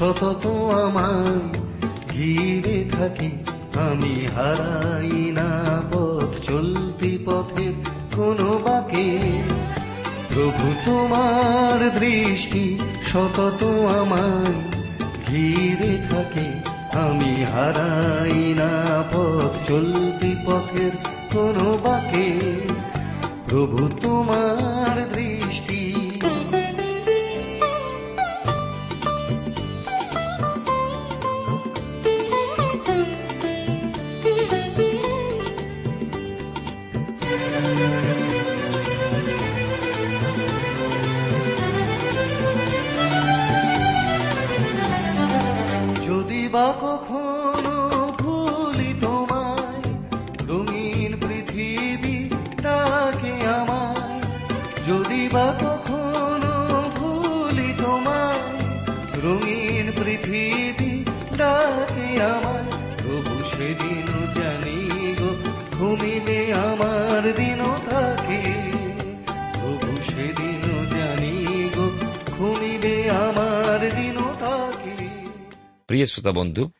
সতত আমার ঘিরে থাকে। আমি হারাই না পথ, চলতি পথের কোনো বাকে। প্রভু, তোমার দৃষ্টি সতত আমার ঘিরে থাকে। আমি হারাই না পথ, চলতি পথের কোনো বাকে। প্রভু, তোমার সেদিন জানি গো, ঘুমিলে আমার থাকে। প্রভু সেদিন জানি গো, ঘুমিলে আমার থাকে। প্রিয় শ্রোতা বন্ধু,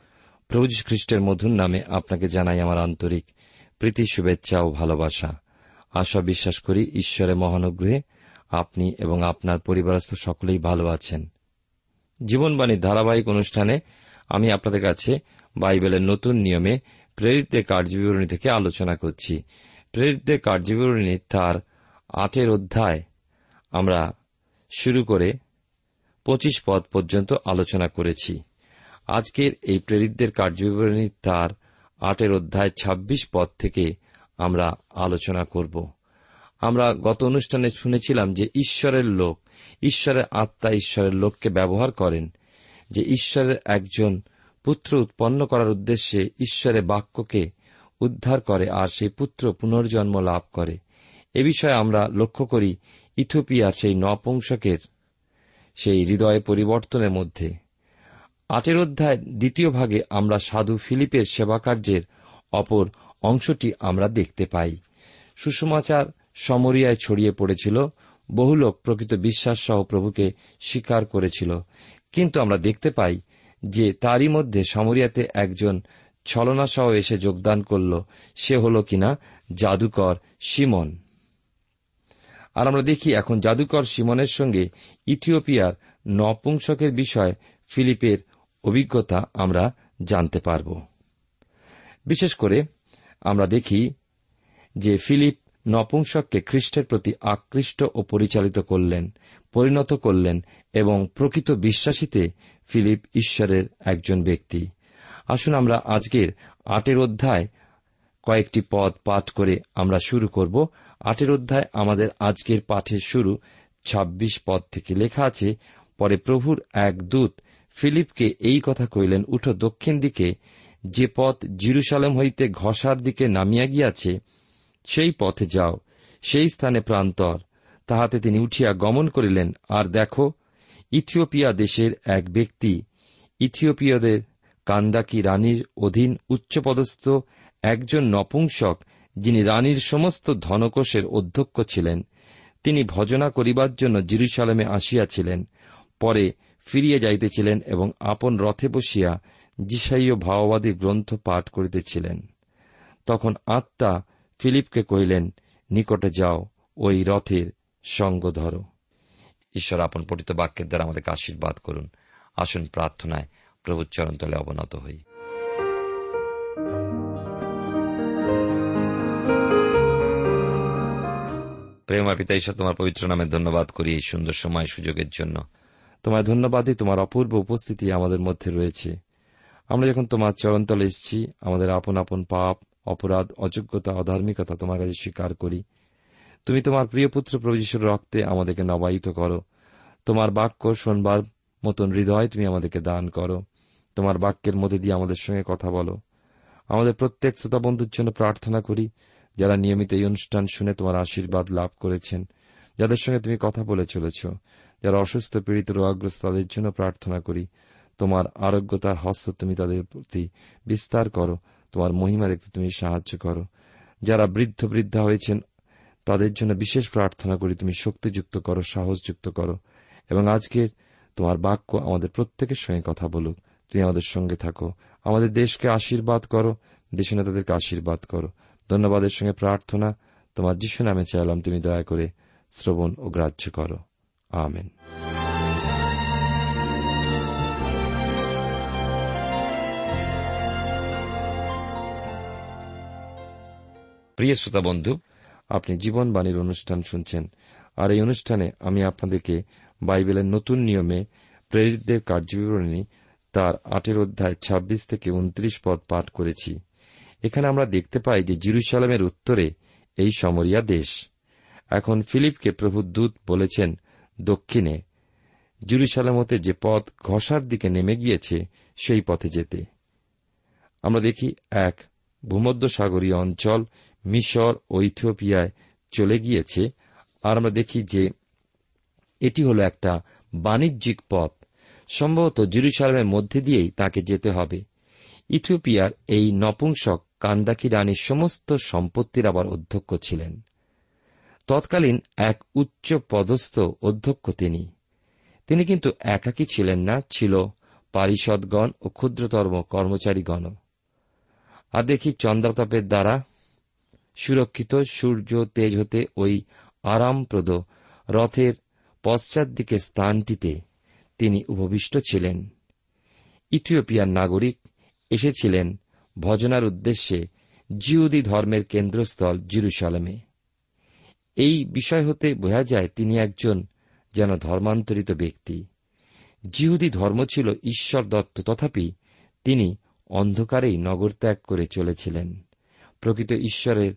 প্রভু খ্রিস্টের মধুর নামে আপনাকে জানাই আমার আন্তরিক প্রীতি, শুভেচ্ছা ও ভালোবাসা। আশা বিশ্বাস করি ঈশ্বরের মহানুগ্রহে আপনি এবং আপনার পরিবারস্থ সকলেই ভালো আছেন। জীবনবাণীর ধারাবাহিক অনুষ্ঠানে আমি আপনাদের কাছে বাইবেলের নতুন নিয়মে প্রেরিতদের কার্যবিবরণী থেকে আলোচনা করছি। প্রেরিতদের কার্যবিবরণী তার আটের অধ্যায়। আমরা শুরু করে পঁচিশ পদ পর্যন্ত আলোচনা করেছি। আজকের এই প্রেরিতদের কার্যবিবরণী তার আটের অধ্যায় ২৬ পদ থেকে আমরা আলোচনা করব। আমরা গত অনুষ্ঠানে শুনেছিলাম যে ঈশ্বরের লোক, ঈশ্বরের আত্মা ঈশ্বরের লোককে ব্যবহার করেন, যে ঈশ্বরের একজন পুত্র উৎপন্ন করার উদ্দেশ্যে ঈশ্বরের বাক্যকে উদ্ধার করে আর সেই পুত্র পুনর্জন্ম লাভ করে। এ বিষয়ে আমরা লক্ষ্য করি ইথোপিয়ার সেই নপুংসকের সেই হৃদয় পরিবর্তনের মধ্যে। আটের অধ্যায় দ্বিতীয় ভাগে আমরা সাধু ফিলিপের সেবাকার্যের অপর অংশটি আমরা দেখতে পাই। সুষমাচার সমরিয়ায় ছড়িয়ে পড়েছিল বহু লোক প্রকৃত বিশ্বাস সহ প্রভুকে স্বীকার করেছিল। কিন্তু আমরা দেখতে পাই যে তারই মধ্যে সমরিয়াতে একজন ছলনাসহ এসে যোগদান করল, সে হল কিনা জাদুকর সিমন আর আমরা দেখি এখন জাদুকর সিমনের সঙ্গে ইথিওপিয়ার নপুংসকের বিষয় ফিলিপের অভিজ্ঞতা আমরা জানতে পারব। বিশেষ করে আমরা দেখি যে ফিলিপ নপুংসককে খ্রিস্টের প্রতি আকৃষ্ট ও পরিচালিত করলেন, পরিণত করলেন এবং প্রকৃত বিশ্বাসীতে ফিলিপ ঈশ্বরের একজন ব্যক্তি। আসুন আমরা আজকের আটের অধ্যায় কয়েকটি পদ পাঠ করে আমরা শুরু করব। আটের অধ্যায় আমাদের আজকের পাঠের শুরু ২৬ পদ থেকে লেখা আছে, পরে প্রভুর এক দূত ফিলিপকে এই কথা কইলেন, উঠো দক্ষিণ দিকে। যে পথ জিরুসালেম হইতে ঘষার দিকে নামিয়া গিয়াছে, সেই পথে যাও, সেই স্থানে প্রান্তর। তাহাতে তিনি উঠিয়া গমন করিলেন, আর দেখো ইথিওপিয়া দেশের এক ব্যক্তি। ইথিওপিয়াদের কান্দাকি রানীর অধীন উচ্চপদস্থ একজন নপুংসক, যিনি রানীর সমস্ত ধনকোষের অধ্যক্ষ ছিলেন। তিনি ভজনা করিবার জন্য জিরুসালামে আসিয়াছিলেন, পরে ফিরিয়া যাইতেছিলেন এবং আপন রথে বসিয়া জিসাইয় ভাওবাদী গ্রন্থ পাঠ করিতেছিলেন। তখন আত্মা ফিলিপকে কহিলেন, নিকটে যাও, ওই রথের সঙ্গ ধরো। ঈশ্বর আপন পঠিত বাক্যের দ্বারা আমাদেরকে আশীর্বাদ করুন। আসুন প্রার্থনায় প্রভুর চরণতলে অবনত হই। প্রেমা পিতা, ঈশ্বর, তোমার পবিত্র নামে ধন্যবাদ করি এই সুন্দর সময় সুযোগের জন্য। তোমার ধন্যবাদই তোমার অপূর্ব উপস্থিতি আমাদের মধ্যে রয়েছে। আমরা যখন তোমার চরণতলে এসেছি, আমাদের আপন আপন পাপ, অপরাধ, অযোগ্যতা, অধার্মিকতা তোমার কাছে স্বীকার করি। তুমি তোমার প্রিয় পুত্র প্রভুযশুর রক্তে আমাদেরকে নবায়িত করো। তোমার বাক্য শোনবার মতন হৃদয় তুমি আমাদেরকে দান করো। তোমার বাক্যের মধ্যে দিয়ে আমাদের সঙ্গে কথা বলো। আমাদের প্রত্যেক শ্রোতা বন্ধুর জন্য প্রার্থনা করি, যারা নিয়মিত এই অনুষ্ঠান শুনে তোমার আশীর্বাদ লাভ করেছেন, যাদের সঙ্গে তুমি কথা বলে চলেছ, যারা অসুস্থ, পীড়িত, রোগাগ্রস্ত, তাদের জন্য প্রার্থনা করি, তোমার আরোগ্যতার হস্ত তুমি তাদের প্রতি বিস্তার করো, তোমার মহিমা দেখতে তুমি সাহায্য করো। যারা বৃদ্ধ, বৃদ্ধা হয়েছেন তাদের জন্য বিশেষ প্রার্থনা করি, তুমি শক্তিযুক্ত করো, সাহসযুক্ত করো, এবং আজকের তোমার বাক্য আমাদের প্রত্যেকের সঙ্গে কথা বলুক। তুমি আমাদের সঙ্গে থাকো, আমাদের দেশকে আশীর্বাদ করো, দেশ নেতাদেরকে আশীর্বাদ করো। ধন্যবাদের সঙ্গে প্রার্থনা, তোমার যিশু নামে চাইলাম, তুমি দয়া করে শ্রবণ ও গ্রাহ্য করো। আমেন। প্রিয় শ্রোতা বন্ধু আপনি জীবনবাণীর অনুষ্ঠান শুনছেন। আর এই অনুষ্ঠানে আমি আপনাদেরকে বাইবেলের নতুন নিয়মে প্রেরিতদের কার্যবিবরণী তার আটের অধ্যায় ২৬ থেকে উনত্রিশ পদ পাঠ করেছি। এখানে আমরা দেখতে পাই যে জিরুসালামের উত্তরে এই সমরিয়া দেশ। এখন ফিলিপকে প্রভু দূত বলেছেন, দক্ষিণে, জুরুসালাম হতে যে পথ ঘষার দিকে নেমে গিয়েছে, সেই পথে যেতে। আমরা দেখি, এক, ভূমধ্যসাগরীয় অঞ্চল মিশর ও ইথিওপিয়ায় চলে গিয়েছে। আর আমরা দেখি যে এটি হল একটা বাণিজ্যিক পথ। সম্ভবত জেরুসালামের মধ্যে দিয়েই তাকে যেতে হবে। ইথিওপিয়ার এই নপুংসক কান্দাকি রানীর সমস্ত সম্পত্তির আবার অধ্যক্ষ ছিলেন। তৎকালীন এক উচ্চ পদস্থ অধ্যক্ষ তিনি। তিনি কিন্তু একাকী ছিলেন না, ছিল পারিষদগণ ও ক্ষুদ্রতর্ম কর্মচারীগণ আর দেখি চন্দ্রতাপের দ্বারা সুরক্ষিত সূর্য তেজ হতে ওই আরামপ্রদ রথের পশ্চাৎ দিকে স্থানটিতে তিনি উপবিষ্ট ছিলেন। ইথিওপিয়ার নাগরিক এসেছিলেন ভজনার উদ্দেশ্যে জিউদি ধর্মের কেন্দ্রস্থল জিরুসালামে। এই বিষয় হতে বোঝা যায় তিনি একজন যেন ধর্মান্তরিত ব্যক্তি। জিহুদি ধর্ম ছিল ঈশ্বর দত্ত, তথাপি তিনি অন্ধকারেই নগর ত্যাগ করে চলেছিলেন। প্রকৃত ঈশ্বরের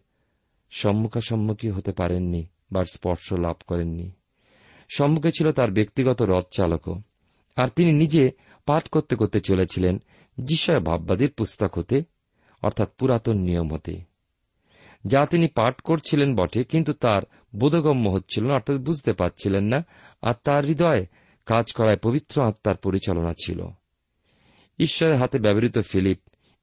সম্মুখাসম্মুখী হতে পারেননি বা স্পর্শ লাভ করেননি। সম্মুখে ছিল তার ব্যক্তিগত রথ চালকও। আর তিনি নিজে পাঠ করতে করতে চলেছিলেন যিশয় ভাববাদীর পুস্তক হতে, অর্থাৎ পুরাতন নিয়ম হতে। যা তিনি পাঠ করছিলেন বটে, কিন্তু তার বোধগম্য হচ্ছিল না, অর্থাৎ বুঝতে পারছিলেন না, আর তার হৃদয়ে কাজ করায় পবিত্র আত্মার পরিচালনা ছিল। ঈশ্বরের হাতে ব্যবহৃত ফিলিপ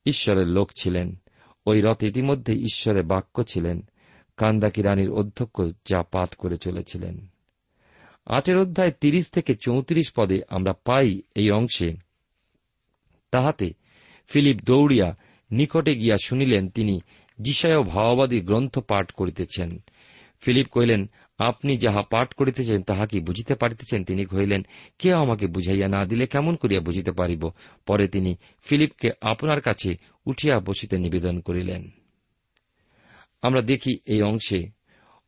ঈশ্বরের লোক ছিলেন। ওই রথ ইতিমধ্যে ঈশ্বরে বাক্য ছিলেন। কান্দাকি রানীর অধ্যক্ষ যা পাঠ করে চলেছিলেন। আটের অধ্যায় তিরিশ থেকে চৌত্রিশ পদে আমরা পাই এই অংশে, তাহাতে ফিলিপ দৌড়িয়া নিকটে গিয়া শুনিলেন, তিনি যিশায় ভাওবাদী গ্রন্থ পাঠ করিতেছেন। ফিলিপ কহিলেন আপনি যাহা পাঠ করিতেছেন তাহা কি বুঝিতে পারিতেছেন। তিনি কহিলেন কেউ আমাকে বুঝাইয়া না দিলে কেমন করিয়া বুঝিতে পারিব? পরে তিনি ফিলিপকে আপনার কাছে উঠিয়া বসিতে নিবেদন করিলেন। আমরা দেখি এই অংশে,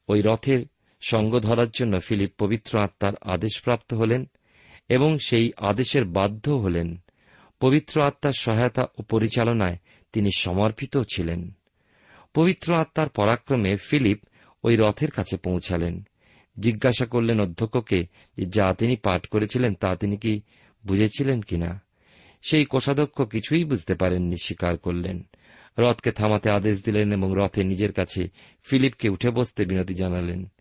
ওই রথের সঙ্গ ধরার জন্য ফিলিপ পবিত্র আত্মার আদেশপ্রাপ্ত হলেন এবং সেই আদেশের বাধ্য হলেন। পবিত্র আত্মার সহায়তা ও পরিচালনায় তিনি সমর্পিত ছিলেন। পবিত্র আত্মার পরাক্রমে ফিলিপ ওই রথের কাছে পৌঁছালেন। জিজ্ঞাসা করলেন, অধ্যক্ষকে যে তিনি পাঠ করেছিলেন তা তিনি কি বুঝেছিলেন কিনা? সেই কোষাধ্যক্ষ কিছুই বুঝতে পারেননি, স্বীকার করলেন। রথকে থামাতে আদেশ দিলেন এবং রথে নিজের কাছে ফিলিপকে উঠে বসতে বিনতি জানালেন।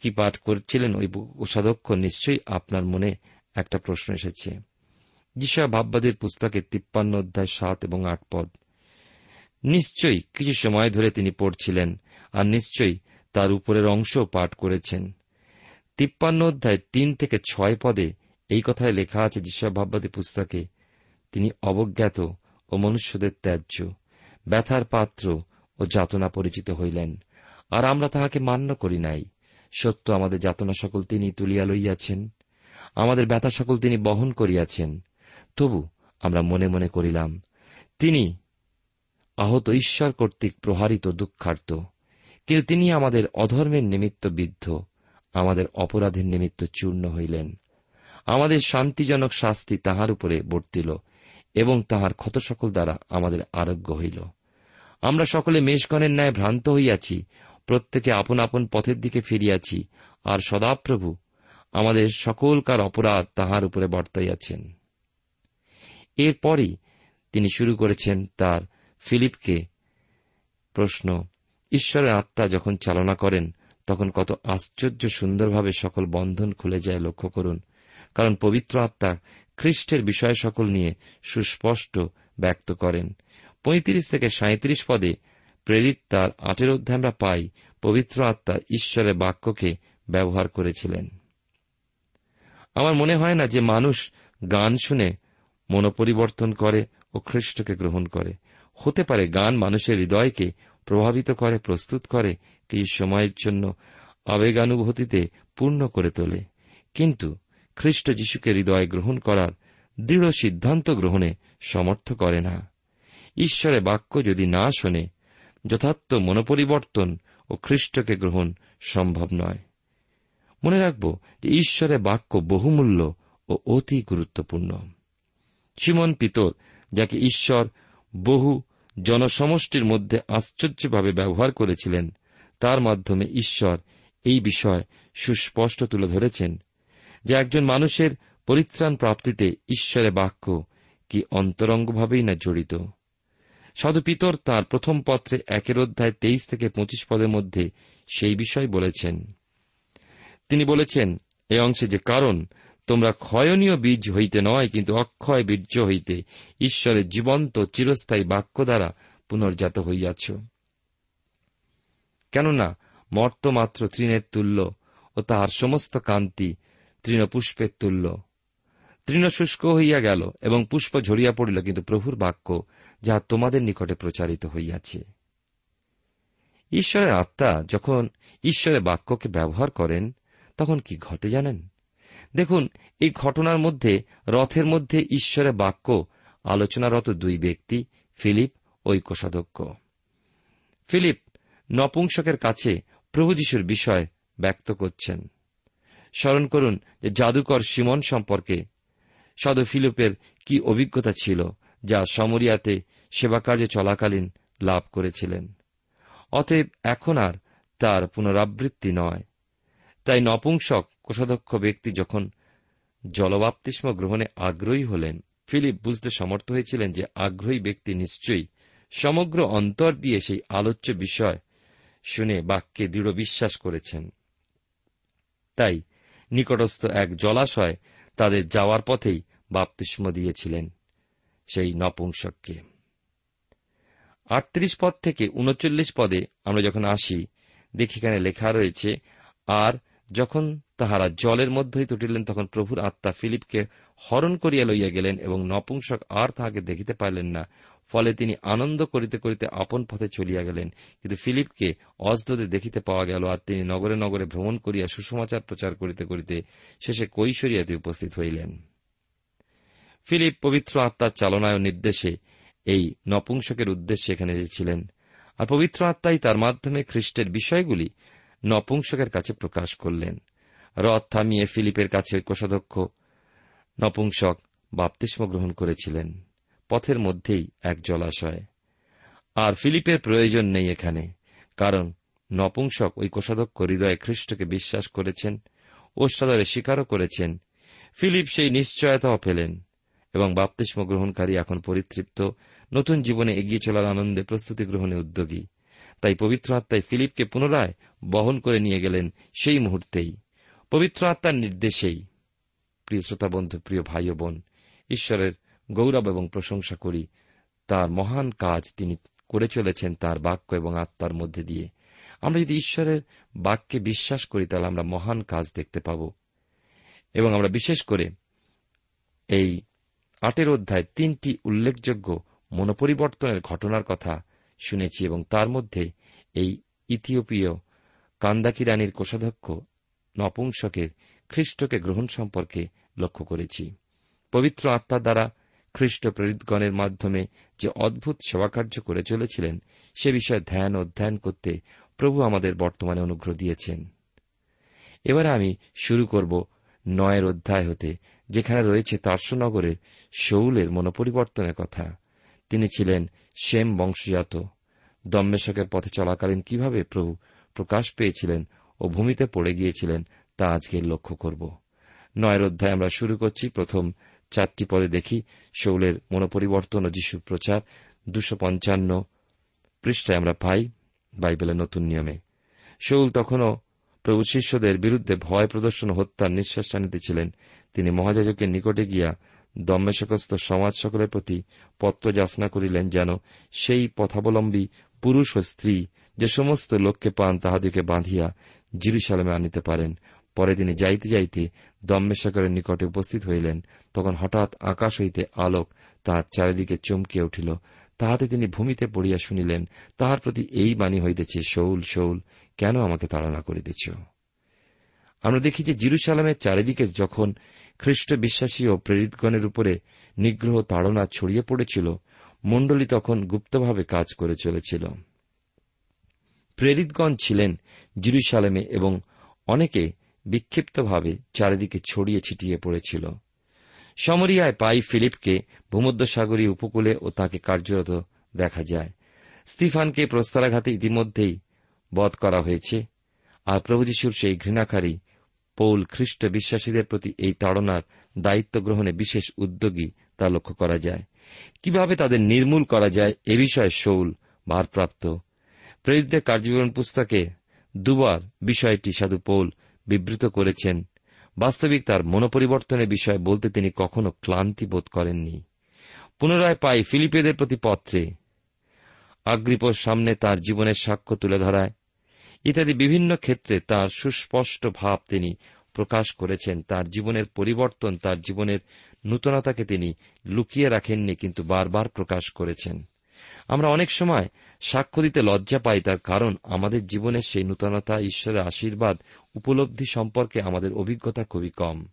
কি পাঠ করছিলেন ওই কোষাধ্যক্ষ নিশ্চয়ই আপনার মনে একটা প্রশ্ন এসেছে। যিশা ভাববাদীর পুস্তকে তিপ্পান্ন অধ্যায় সাত এবং আট পদ। নিশ্চয়ই কিছু সময় ধরে তিনি পড়ছিলেন, আর নিশ্চয়ই তার উপরের অংশ পাঠ করেছেন। তিপ্পান্ন অধ্যায় তিন থেকে ছয় পদে এই কথায় লেখা আছে ভাববাদী পুস্তকে, তিনি অবজ্ঞাত ও মনুষ্যদের ত্যায্য, ব্যথার পাত্র ও যাতনা পরিচিত হইলেন। আর আমরা তাহাকে মান্য করি নাই। সত্য, আমাদের যাতনা সকল তিনি তুলিয়া লইয়াছেন, আমাদের ব্যথা সকল তিনি বহন করিয়াছেন। তবু আমরা মনে মনে করিলাম, তিনি আহত ঈশ্বর কর্তৃক প্রহারিত দুঃখার্ত। কিন্তু তিনি আমাদের অধর্মের নিমিত্ত বিদ্ধ, আমাদের অপরাধের নিমিত্ত চূর্ণ হইলেন। আমাদের শান্তিজনক শাস্তি তাহার উপরে বর্তিল এবং তাহার ক্ষত সকল দ্বারা আমাদের আরোগ্য হইল। আমরা সকলে মেষগণের ন্যায় ভ্রান্ত হইয়াছি, প্রত্যেকে আপন আপন পথের দিকে ফিরিয়াছি, আর সদাপ্রভু আমাদের সকলকার অপরাধ তাহার উপরে বর্তাইয়াছেন। এরপরই তিনি শুরু করেছেন তার ফিলিপকে প্রশ্ন ঈশ্বরের আত্মা যখন চালনা করেন, তখন কত আশ্চর্য সুন্দরভাবে সকল বন্ধন খুলে যায় লক্ষ্য করুন। কারণ পবিত্র আত্মা খ্রিস্টের বিষয় সকল নিয়ে সুস্পষ্ট ব্যক্ত করেন। পঁয়ত্রিশ থেকে সাঁত্রিশ পদে প্রেরিত তার আটের অধ্যায় আমরা পাই, পবিত্র আত্মা ঈশ্বরের বাক্যকে ব্যবহার করেছিলেন। আমার মনে হয় না যে মানুষ গান শুনে মনোপরিবর্তন করে ও খ্রিস্টকে গ্রহণ করে। হতে পারে গান মানুষের হৃদয়কে প্রভাবিত করে, প্রস্তুত করে কিছু সময়ের জন্য আবেগানুভূতিতে পূর্ণ করে তোলে। কিন্তু খ্রিস্ট যিশুকে হৃদয় গ্রহণ করার দৃঢ় সিদ্ধান্ত গ্রহণে সমর্থ করে না। ঈশ্বরের বাক্য যদি না শোনে, যথার্থ মনোপরিবর্তন ও খ্রিস্টকে গ্রহণ সম্ভব নয়। মনে রাখব যে ঈশ্বরের বাক্য বহুমূল্য ও অতি গুরুত্বপূর্ণ। সিমন পিতর, যাকে ঈশ্বর বহু জনসমষ্টির মধ্যে আশ্চর্যভাবে ব্যবহার করেছিলেন। তার মাধ্যমে ঈশ্বর এই বিষয় সুস্পষ্ট তুলে ধরেছেন যে একজন মানুষের পরিত্রাণ প্রাপ্তিতে ঈশ্বরের বাক্য কি অন্তরঙ্গভাবেই না জড়িত। সাধু পিতর তাঁর প্রথম পত্রে একের অধ্যায় তেইশ থেকে পঁচিশ পদের মধ্যে সেই বিষয় বলেছেন। তিনি বলেছেন এই অংশে যে কারণ তোমরা ক্ষয়নীয় বীজ হইতে নয়, কিন্তু অক্ষয় বীর্য হইতে ঈশ্বরের জীবন্ত চিরস্থায়ী বাক্য দ্বারা পুনর্জাত হইয়াছ। কেননা মর্ত মাত্র তৃণের তুল্য ও তাহার সমস্ত কান্তি তৃণপুষ্পের তুল্য। তৃণ শুষ্ক হইয়া গেল এবং পুষ্প ঝরিয়া পড়িল, কিন্তু প্রভুর বাক্য যাহা তোমাদের নিকটে প্রচারিত হইয়াছে। ঈশ্বরের আত্মা যখন ঈশ্বরের বাক্যকে ব্যবহার করেন, তখন কি ঘটে জানেন? দেখুন, এই ঘটনার মধ্যে, রথের মধ্যে ঈশ্বরের বাক্য, আলোচনারত দুই ব্যক্তি, ফিলিপ ঐ কোষাধ্যক্ষ ফিলিপ, নপুংসকের কাছে প্রভু যিশুর বিষয় ব্যক্ত করছেন। স্মরণ করুন যে জাদুকর সিমন সম্পর্কে সাধু ফিলিপের কি অভিজ্ঞতা ছিল, যা সমরিয়াতে সেবাকার্য চলাকালীন লাভ করেছিলেন। অতএব এখন আর তার পুনরাবৃত্তি নয়। তাই নপুংসক কোষাধ্যক্ষ ব্যক্তি যখন জলবাপ্তিস্ম গ্রহণে আগ্রহী হলেন, ফিলিপ বুঝতে সমর্থ হয়েছিলেন যে আগ্রহী ব্যক্তি নিশ্চয়ই সমগ্র অন্তর দিয়ে সেই আলোচ্য বিষয় শুনে বাক্যে দৃঢ় বিশ্বাস করেছেন। তাই নিকটস্থ এক জলাশয় তাদের যাওয়ার পথেই বাপ্তিস্ম দিয়েছিলেন সেই নপুংসককে। আটত্রিশ পদ থেকে উনচল্লিশ পদে আমরা যখন আসি, দেখি এখানে লেখা রয়েছে, আর যখন তাহারা জলের মধ্যেই তুটিলেন তখন প্রভুর আত্মা ফিলিপকে হরণ করিয়া লইয়া গেলেন এবং নপুংসক আর তাহাকে দেখিতে পাইলেন না। ফলে তিনি আনন্দ করিতে করিতে আপন পথে চলিয়া গেলেন। কিন্তু ফিলিপকে অজদে দেখিতে পাওয়া গেল আর তিনি নগরে নগরে ভ্রমণ করিয়া সুসমাচার প্রচার করিতে করিতে শেষে কৈশরিয়াতে উপস্থিত হইলেন। ফিলিপ পবিত্র আত্মার চালনায় নির্দেশে এই নপুংসকের উদ্দেশ্যে এখানে এসেছিলেন। আর পবিত্র আত্মাই তার মাধ্যমে খ্রিস্টের বিষয়গুলি নপুংসকের কাছে প্রকাশ করলেন। রথ থামিয়ে ফিলিপের কাছে কোষাধ্যক্ষ নপুংসক বাপতিস্ম গ্রহণ করেছিলেন। পথের মধ্যেই এক জলাশয়। আর ফিলিপের প্রয়োজন নেই এখানে, কারণ নপুংসক ওই কোষাধ্যক্ষ হৃদয়ে খ্রিস্টকে বিশ্বাস করেছেন ও সদরে স্বীকারও করেছেন। ফিলিপ সেই নিশ্চয়তাও পেলেন এবং বাপতিস্ম গ্রহণকারী এখন পরিতৃপ্ত, নতুন জীবনে এগিয়ে চলার আনন্দে প্রস্তুতি গ্রহণে উদ্যোগী। তাই পবিত্র আত্মায় ফিলিপকে পুনরায় বহন করে নিয়ে গেলেন সেই মুহূর্তেই। পবিত্র আত্মার নির্দেশেই, প্রিয় শ্রোতা বন্ধু, প্রিয় ভাই ও বোন, ঈশ্বরের গৌরব এবং প্রশংসা করি। তার মহান কাজ তিনি করে চলেছেন তার বাক্য এবং আত্মার মধ্যে দিয়ে। আমরা যদি ঈশ্বরের বাক্যে বিশ্বাস করি, তাহলে আমরা মহান কাজ দেখতে পাব। এবং আমরা বিশেষ করে এই আটের অধ্যায় তিনটি উল্লেখযোগ্য মনোপরিবর্তনের ঘটনার কথা শুনেছি এবং তার মধ্যে এই ইথিওপীয় কান্দাকি রানীর কোষাধ্যক্ষ নপুংসকের খ্রিস্টকে গ্রহণ সম্পর্কে লক্ষ্য করেছি। পবিত্র আত্মার দ্বারা খ্রিস্ট প্রেরিতগণের মাধ্যমে যে অদ্ভুত সেবাকার্য করে চলেছিলেন, সে বিষয়ে ধ্যান অধ্যয়ন করতে প্রভু আমাদের বর্তমানে অনুগ্রহ দিয়েছেন। এবারে আমি শুরু করব নয়ের অধ্যায় হতে, যেখানে রয়েছে তার্সনগরের শৌলের মনোপরিবর্তনের কথা। তিনি ছিলেন সেম বংশজাত। দম্মেশকের পথে চলাকালীন কীভাবে প্রভু প্রকাশ পেয়েছিলেন ও ভূমিতে পড়ে গিয়েছিলেন, তা আজকে লক্ষ্য করব। নয়ের অধ্যায় আমরা শুরু করছি। প্রথম চারটি পদে দেখি। শৌলের মনোপরিবর্তন ও যিশু প্রচার, দুশো পঞ্চান্ন পৃষ্ঠায় আমরা পাই বাইবেলের নতুন নিয়মে। শৌল তখনও প্রভু শিষ্যদের বিরুদ্ধে ভয় প্রদর্শন হত্যার নিঃশ্বাস টানিতেছিলেন তিনি মহাজাজকের নিকটে গিয়া দম্মেশকস্থ সমাজ সকলের প্রতি পত্র যাচনা করিলেন যেন সেই পথাবলম্বী পুরুষ ও স্ত্রী যে সমস্ত লোককে পান তাহাদিকে বাঁধিয়া জিরুসালামে আনিতে পারেন। পরে তিনি যাইতে যাইতে দম্মেশকরের নিকটে উপস্থিত হইলেন। তখন হঠাৎ আকাশ হইতে আলোক তাহার চারিদিকে চমকিয়া উঠিল। তাহাতে তিনি ভূমিতে পড়িয়া শুনিলেন, তাহার প্রতি এই বাণী হইতেছে, শৌল শৌল, কেন আমাকে তাড়না করিতেছ? আমরা দেখি যে জিরুসালামের চারিদিকে যখন খ্রিস্ট বিশ্বাসী ও প্রেরিতগণের উপরে নিগ্রহ তাড়না ছড়িয়ে পড়েছিল, মণ্ডলী তখন গুপ্তভাবে কাজ করে চলেছিল। প্রেরিতগণ ছিলেন জিরুসালামে এবং অনেকে বিক্ষিপ্তভাবে চারিদিকে ছড়িয়ে ছিটিয়ে পড়েছিল। সমরিয়ায় পাই ফিলিপকে ভূমধ্যসাগরী উপকূলে ও তাকে কার্যরত দেখা যায়। স্তিফানকে প্রস্তারাঘাতে ইতিমধ্যেই বধ করা হয়েছে। আর প্রভু যিশুর সেই ঘৃণাকারী পৌল খ্রিস্ট বিশ্বাসীদের প্রতি এই তাড়নার দায়িত্ব গ্রহণে বিশেষ উদ্যোগী তা লক্ষ্য করা যায়। কীভাবে তাদের নির্মূল করা যায় এ বিষয়ে শৌল ভারপ্রাপ্ত প্রেরিতদের কার্যবিবরণ পুস্তকে দুবার বিষয়টি সাধু পৌল বিবৃত করেছেন। বাস্তবিক তার মনোপরিবর্তনের বিষয়ে বলতে তিনি কখনো ক্লান্তি বোধ করেননি। পুনরায় পাই ফিলিপিদের প্রতি পত্রে, আগ্রিপর সামনে তার জীবনের সাক্ষ্য তুলে ধরায়। ইত্যাদি বিভিন্ন ক্ষেত্রে তার সুস্পষ্ট ভাব তিনি প্রকাশ করেছেন। তার জীবনের পরিবর্তন, তার জীবনের নূতনতাকে তিনি লুকিয়ে রাখেননি, কিন্তু বারবার প্রকাশ করেছেন। আমরা অনেক সময় সাক্ষ্য দিতে লজ্জা পাই তার কারণ আমাদের জীবনের সেই নূতনতা, ঈশ্বরের আশীর্বাদ, উপলব্ধি সম্পর্কে আমাদের অভিজ্ঞতা খুবই কম।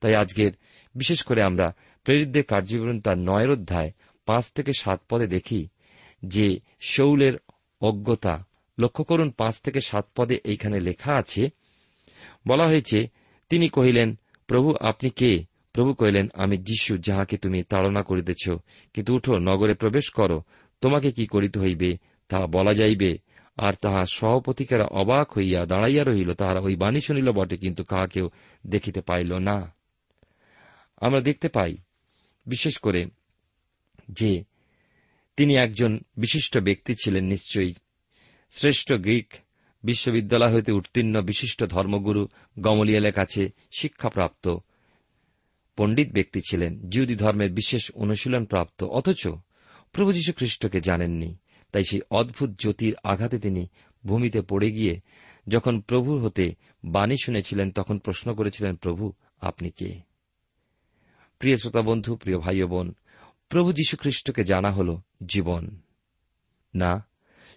তাই আজকের বিশেষ করে আমরা প্রেরিতদের কার্যবিবরণ তার নয়ের অধ্যায় পাঁচ থেকে সাত পদে দেখি যে শৌলের অজ্ঞতা। লক্ষ্য করুন, পাঁচ থেকে সাত পদে এইখানে লেখা আছে, বলা হয়েছে, তিনি কহিলেন, প্রভু, আপনি কে? প্রভু কহিলেন, আমি যিশু, যাহাকে তুমি তাড়না করিতেছ। কিন্তু উঠো, নগরে প্রবেশ করো। তোমাকে কি করিতে হইবে তাহা বলা যাইবে। আর তাহা সহপতিকেরা অবাক হইয়া দাঁড়াইয়া রহিল, তাহারা ওই বাণী শুনিল বটে, কিন্তু কাহাকেও দেখিতে পাইল না। আমরা দেখতে পাই, বিশেষ করে যে তিনি একজন বিশিষ্ট ব্যক্তি ছিলেন নিশ্চয়ই। শ্রেষ্ঠ গ্রিক বিশ্ববিদ্যালয় হইতে উত্তীর্ণ বিশিষ্ট ধর্মগুরু গমলিয়ালের কাছে শিক্ষাপ্রাপ্ত পণ্ডিত ব্যক্তি ছিলেন। জিউদি ধর্মের বিশেষ অনুশীলন প্রাপ্ত অথচ প্রভু যীশু খ্রিস্টকে জানেননি। তাই সেই অদ্ভুত জ্যোতির আঘাতে তিনি ভূমিতে পড়ে গিয়ে যখন প্রভুর হতে বাণী শুনেছিলেন, তখন প্রশ্ন করেছিলেন, প্রভু, আপনি কে? প্রিয় শ্রোতা বন্ধু, প্রিয় ভাই বোন, প্রভু যীশু খ্রিস্টকে জানা হল জীবন। না,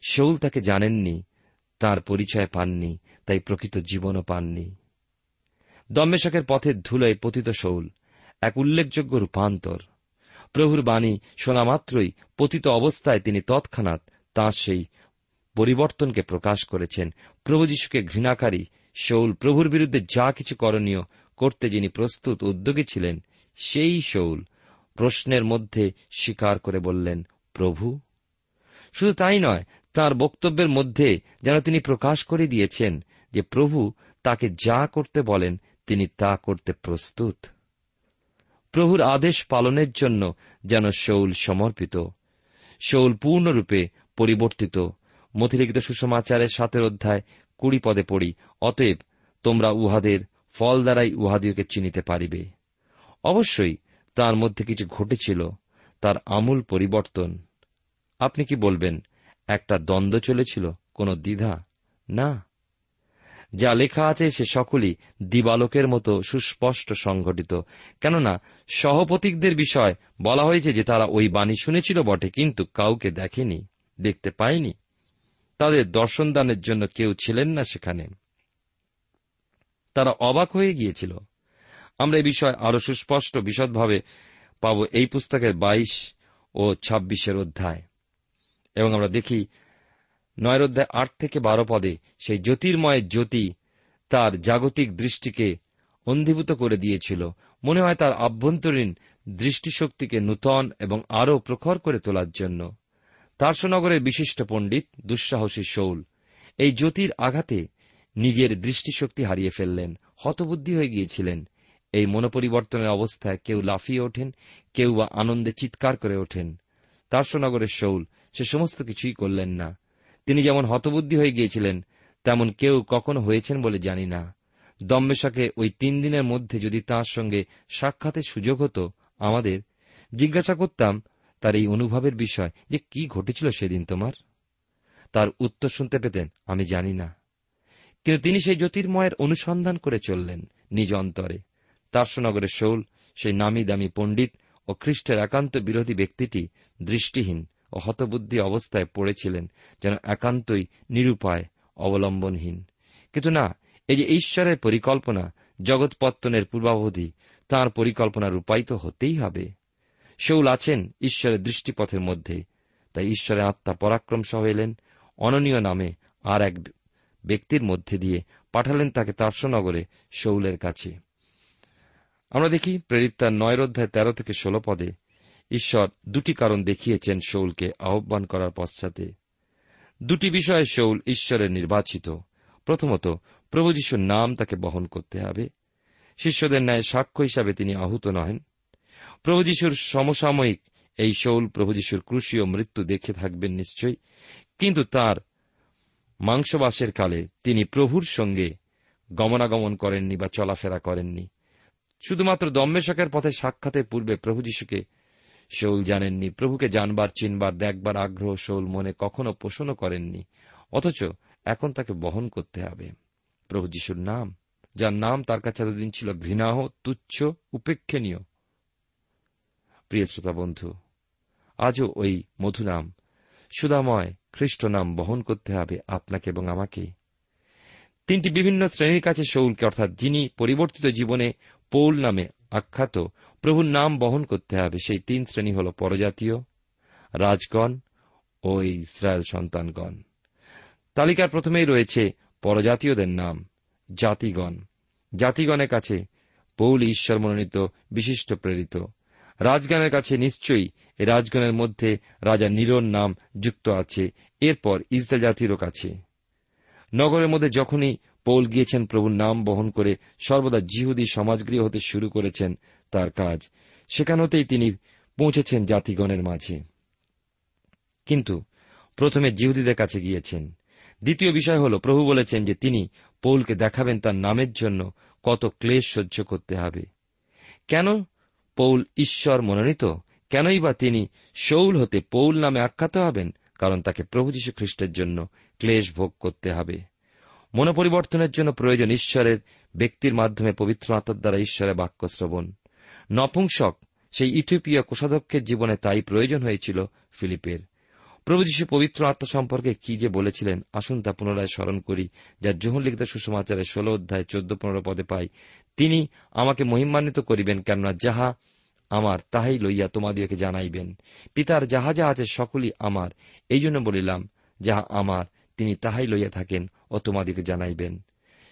শৌল তাকে জানেননি, তার পরিচয় পাননি, তাই প্রকৃত জীবনও পাননি। দম্মেশকের পথের ধুলোয় পতিত শৌল, এক উল্লেখযোগ্য রূপান্তর। প্রভুর বাণী শোনা মাত্রই পতিত অবস্থায় তিনি তৎক্ষণাৎ তাঁর সেই পরিবর্তনকে প্রকাশ করেছেন। প্রভু যীশুকে ঘৃণাকারী শৌল প্রভুর বিরুদ্ধে যা কিছু করণীয় করতে যিনি প্রস্তুত উদ্যোগী ছিলেন, সেই শৌল প্রশ্নের মধ্যে স্বীকার করে বললেন, প্রভু? শুধু তাই নয়, তার বক্তব্যের মধ্যে যেন তিনি প্রকাশ করে দিয়েছেন যে প্রভু তাকে যা করতে বলেন তিনি তা করতে প্রস্তুত। প্রভুর আদেশ পালনের জন্য যেন শৌল সমর্পিত। শৌল পূর্ণরূপে পরিবর্তিত। মথিলিখিত সুষমাচারের সাতের অধ্যায় কুড়ি পদে পড়ি, অতএব তোমরা উহাদের ফল দ্বারাই উহাদিওকে চিনিতে পারিবে। অবশ্যই তার মধ্যে কিছু ঘটেছিল, তার আমূল পরিবর্তন। আপনি কি বলবেন, একটা দ্বন্দ্ব চলেছিল, কোন দ্বিধা? না। যা লেখা আছে সে সকলই দিবালোকের মতো সুস্পষ্ট সংঘটিত। কেননা, সহপতিকদের বিষয় বলা হয়েছে যে তারা ওই বাণী শুনেছিল বটে, কিন্তু কাউকে দেখেনি, দেখতে পায়নি। তাদের দর্শনদানের জন্য কেউ ছিলেন না সেখানে। তারা অবাক হয়ে গিয়েছিল। আমরা এই বিষয় আরও সুস্পষ্ট, বিশদভাবে পাব এই পুস্তকের বাইশ ও ছাব্বিশের অধ্যায়। এবং আমরা দেখি নয়ের অধ্যায় আট থেকে বারো পদে সেই জ্যোতির্ময়ের জ্যোতি তার জাগতিক দৃষ্টিকে অন্ধীভূত করে দিয়েছিল। মনে হয় তার আভ্যন্তরীণ দৃষ্টিশক্তিকে নূতন এবং আরও প্রখর করে তোলার জন্য। তার্সনগরের বিশিষ্ট পণ্ডিত দুঃসাহসী শৌল এই জ্যোতির আঘাতে নিজের দৃষ্টিশক্তি হারিয়ে ফেললেন, হতবুদ্ধি হয়ে গিয়েছিলেন। এই মনোপরিবর্তনের অবস্থায় কেউ লাফিয়ে ওঠেন, কেউ বা আনন্দে চিৎকার করে ওঠেন। তার্সনগরের শৌল সে সমস্ত কিছুই করলেন না। তিনি যেমন হতবুদ্ধি হয়ে গিয়েছিলেন, তেমন কেউ কখনো হয়েছেন বলে জানি না। দম্মেশাকে ওই তিন দিনের মধ্যে যদি তাঁর সঙ্গে সাক্ষাতের সুযোগ হতো আমাদের, জিজ্ঞাসা করতাম, তার এই অনুভবের বিষয় যে কি ঘটেছিল সেদিন তোমার? তার উত্তর শুনতে পেতেন, আমি জানি না। কিন্তু তিনি সেই জ্যোতির্ময়ের অনুসন্ধান করে চললেন নিজ অন্তরে। তার্সনগরের শৌল, সেই নামি দামি পণ্ডিত ও খ্রিস্টের একান্ত বিরোধী ব্যক্তিটি দৃষ্টিহীন। ও হতবুদ্ধি অবস্থায় পড়েছিলেন, যেন একান্তই নিরুপায়, অবলম্বনহীন। কিন্তু না, এই যে ঈশ্বরের পরিকল্পনা, জগৎপত্তনের পূর্বাবধি, তাঁর পরিকল্পনা রূপায়িত হতেই হবে। শৌল আছেন ঈশ্বরের দৃষ্টিপথের মধ্যে, তাই ঈশ্বরের আত্মা পরাক্রম সহ এলেন, অননীয় নামে আর এক ব্যক্তির মধ্যে দিয়ে পাঠালেন তাকে তার্সনগরে শৌলের কাছে। আমরা দেখি প্রেরিত তার নয় অধ্যায় তেরো থেকে ষোলো পদে ঈশ্বর দুটি কারণ দেখিয়েছেন শৌলকে আহ্বান করার পশ্চাতে। দুটি বিষয়ে শৌল ঈশ্বরের নির্বাচিত। প্রথমত, প্রভু যিশুর নাম তাকে বহন করতে হবে। শিষ্যদের ন্যায় সাক্ষ্য হিসাবে তিনি আহুত নহেন। প্রভু যিশুর সমসাময়িক এই শৌল প্রভু যিশুর ক্রুশীয় মৃত্যু দেখে থাকবেন নিশ্চয়ই, কিন্তু তার মাংসবাসের কালে তিনি প্রভুর সঙ্গে গমনাগমন করেননি বা চলাফেরা করেননি। শুধুমাত্র দম্মেশকের পথে সাক্ষাতের পূর্বে প্রভু যিশুকে শৌল জানেননি, প্রভুকে জানবার, চিনবার, দেখবার আগ্রহ শৌল মনে কখনো পোষণও করেননি, অথচ এখন তাকে বহন করতে হবে। প্রভু যিশুর নাম, যার নাম তার কাছে এতদিন ছিল ঘৃণাহ, তুচ্ছ, উপেক্ষণীয়। প্রিয় শ্রোতা বন্ধু, আজও ওই মধুনাম সুদাময় খ্রিস্ট নাম বহন করতে হবে আপনাকে এবং আমাকে। তিনটি বিভিন্ন শ্রেণির কাছে শৌলকে, অর্থাৎ যিনি পরিবর্তিত জীবনে পৌল নামে আখ্যাত প্রভুর নাম বহন করতে হবে। সেই তিন শ্রেণি হল পরজাতীয়, রাজগণ ও ইসরায়েল সন্তানগণ। তালিকার প্রথমেই রয়েছে পরজাতীয়দের নাম, জাতিগণ। জাতিগণের কাছে পৌল ঈশ্বর মনোনীত, বিশিষ্ট, প্রেরিত। রাজগণের কাছে নিশ্চয়ই রাজগণের মধ্যে রাজা নিরোর নাম যুক্ত আছে। এরপর ইসরায়েল জাতিরও কাছে। নগরের মধ্যে যখনই পৌল গিয়েছেন, প্রভুর নাম বহন করে সর্বদা জিহুদি সমাজগৃহ হতে শুরু করেছেন তার কাজ। সেখানেতেই তিনি পৌঁছেছেন জাতিগণের মাঝে। কিন্তু প্রথমে জিহুদীদের কাছে গিয়েছেন। দ্বিতীয় বিষয় হল, প্রভু বলেছেন যে তিনি পৌলকে দেখাবেন তার নামের জন্য কত ক্লেশ সহ্য করতে হবে। কেন পৌল ঈশ্বর মনোনীত? কেনই বা তিনি শৌল হতে পৌল নামে আখ্যাত হবেন? কারণ তাকে প্রভু যীশু খ্রিস্টের জন্য ক্লেশ ভোগ করতে হবে। মনোপরিবর্তনের জন্য প্রয়োজন ঈশ্বরের ব্যক্তির মাধ্যমে পবিত্র আত্মার দ্বারা ঈশ্বরের বাক্য শ্রবণ নপুংসক সেই ইথিওপিয়া কোষাধ্যক্ষের জীবনে তাই প্রয়োজন হয়েছিল ফিলিপের। প্রভু যীশু পবিত্র আত্মা সম্পর্কে কি যে বলেছিলেন, আসুন তা পুনরায় স্মরণ করি, যা জোহন লিখিত সুষমাচারের ষোলো অধ্যায় চোদ্দ পনেরো পদে পাই। তিনি আমাকে মহিমান্বিত করিবেন, কেননা যাহা আমার তাহাই লইয়া তোমাদিওকে জানাইবেন। পিতার যাহা যা আছে সকলই আমার এই জন্য বলিলাম, যাহা আমার, তিনি তাহাই লইয়া থাকেন ও তোমাদিকে জানাইবেন।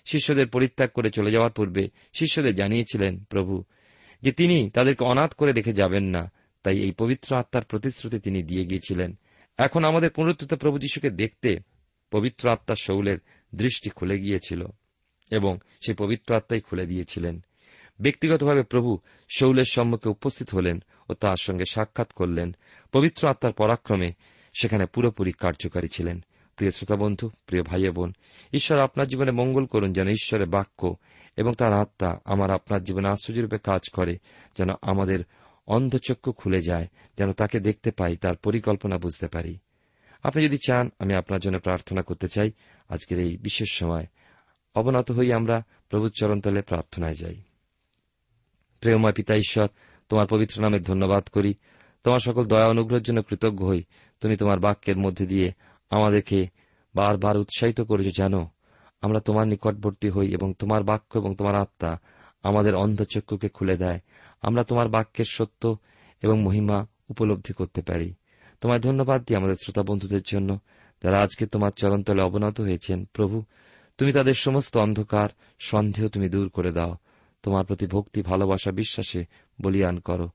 শিষ্যদের পরিত্যাগ করে চলে যাওয়ার পূর্বে শিষ্যদের জানিয়েছিলেন, প্রভু যে তিনি তাদেরকে অনাথ করে রেখে যাবেন না। তাই এই পবিত্র আত্মার প্রতিশ্রুতি তিনি দিয়ে গিয়েছিলেন। এখন আমাদের পুনরুত্থিত প্রভু যীশুকে দেখতে পবিত্র আত্মার শৌলের দৃষ্টি খুলে গিয়েছিল এবং সেই পবিত্র আত্মাই খুলে দিয়েছিলেন। ব্যক্তিগতভাবে প্রভু শৌলের সম্মুখে উপস্থিত হলেন ও তার সঙ্গে সাক্ষাৎ করলেন। পবিত্র আত্মার পরাক্রমে সেখানে পুরোপুরি কার্যকারী ছিলেন। প্রিয় শ্রোতা বন্ধু, প্রিয় ভাই বোন, ঈশ্বর আপনার জীবনে মঙ্গল করুন যেন ঈশ্বরের বাক্য এবং তার আত্মা আমার আপনার জীবনে আশ্চর্যরূপে কাজ করে, যেন আমাদের অন্ধচক্ষু খুলে যায়, যেন তাকে দেখতে পাই, তার পরিকল্পনা বুঝতে পারি। আপনি যদি চান, আমি আপনার জন্য প্রার্থনা করতে চাই। আজকের এই বিশেষ সময় অবনত হই আমরা প্রভুর চরণতলে প্রার্থনায় যাই। প্রেমময় পিতা ঈশ্বর, তোমার পবিত্র নামে ধন্যবাদ করি। তোমার সকল দয়া অনুগ্রহের জন্য কৃতজ্ঞ হই। তুমি তোমার বাক্যের মধ্যে দিয়ে আমাদেরকে বারবার উৎসাহিত করেছ, জানো আমরা তোমার নিকটবর্তী হই এবং তোমার বাক্য এবং তোমার আত্মা আমাদের অন্ধচক্ষুকে খুলে দেয়। আমরা তোমার বাক্যের সত্য এবং মহিমা উপলব্ধি করতে পারি। তোমায় ধন্যবাদ দিই আমাদের শ্রোতা বন্ধুদের জন্য যারা আজকে তোমার চরণতলে অবনত হয়েছেন। প্রভু, তুমি তাদের সমস্ত অন্ধকার, সন্দেহ তুমি দূর করে দাও। তোমার প্রতি ভক্তি, ভালোবাসা, বিশ্বাসে বলিয়ান করো।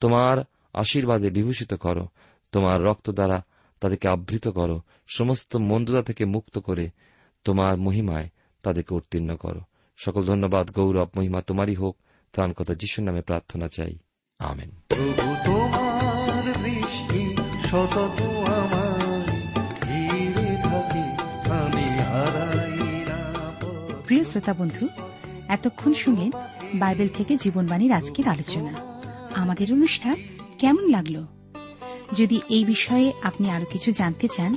তোমার আশীর্বাদে বিভূষিত করো। তোমার রক্ত দ্বারা তাদেরকে আবৃত করো। সমস্ত মন্দতা থেকে মুক্ত করে তোমার মহিমায় তাদেরকে উত্তীর্ণ করো। সকল ধন্যবাদ গৌরব মহিমা তোমারই হোক। ত্রাণ কথা যিশুর নামে প্রার্থনা চাই। আমেন। প্রভু তোমার দৃষ্টি সতত আমার ঘিরে থাকে আমি হারাই না প্রিয় শ্রোতা বন্ধু এতক্ষণ শুনলেন বাইবেল থেকে জীবনবাণীর আজকের আলোচনা। আমাদের অনুষ্ঠান কেমন লাগল? যদি এই বিষয়ে আপনি আরও কিছু জানতে চান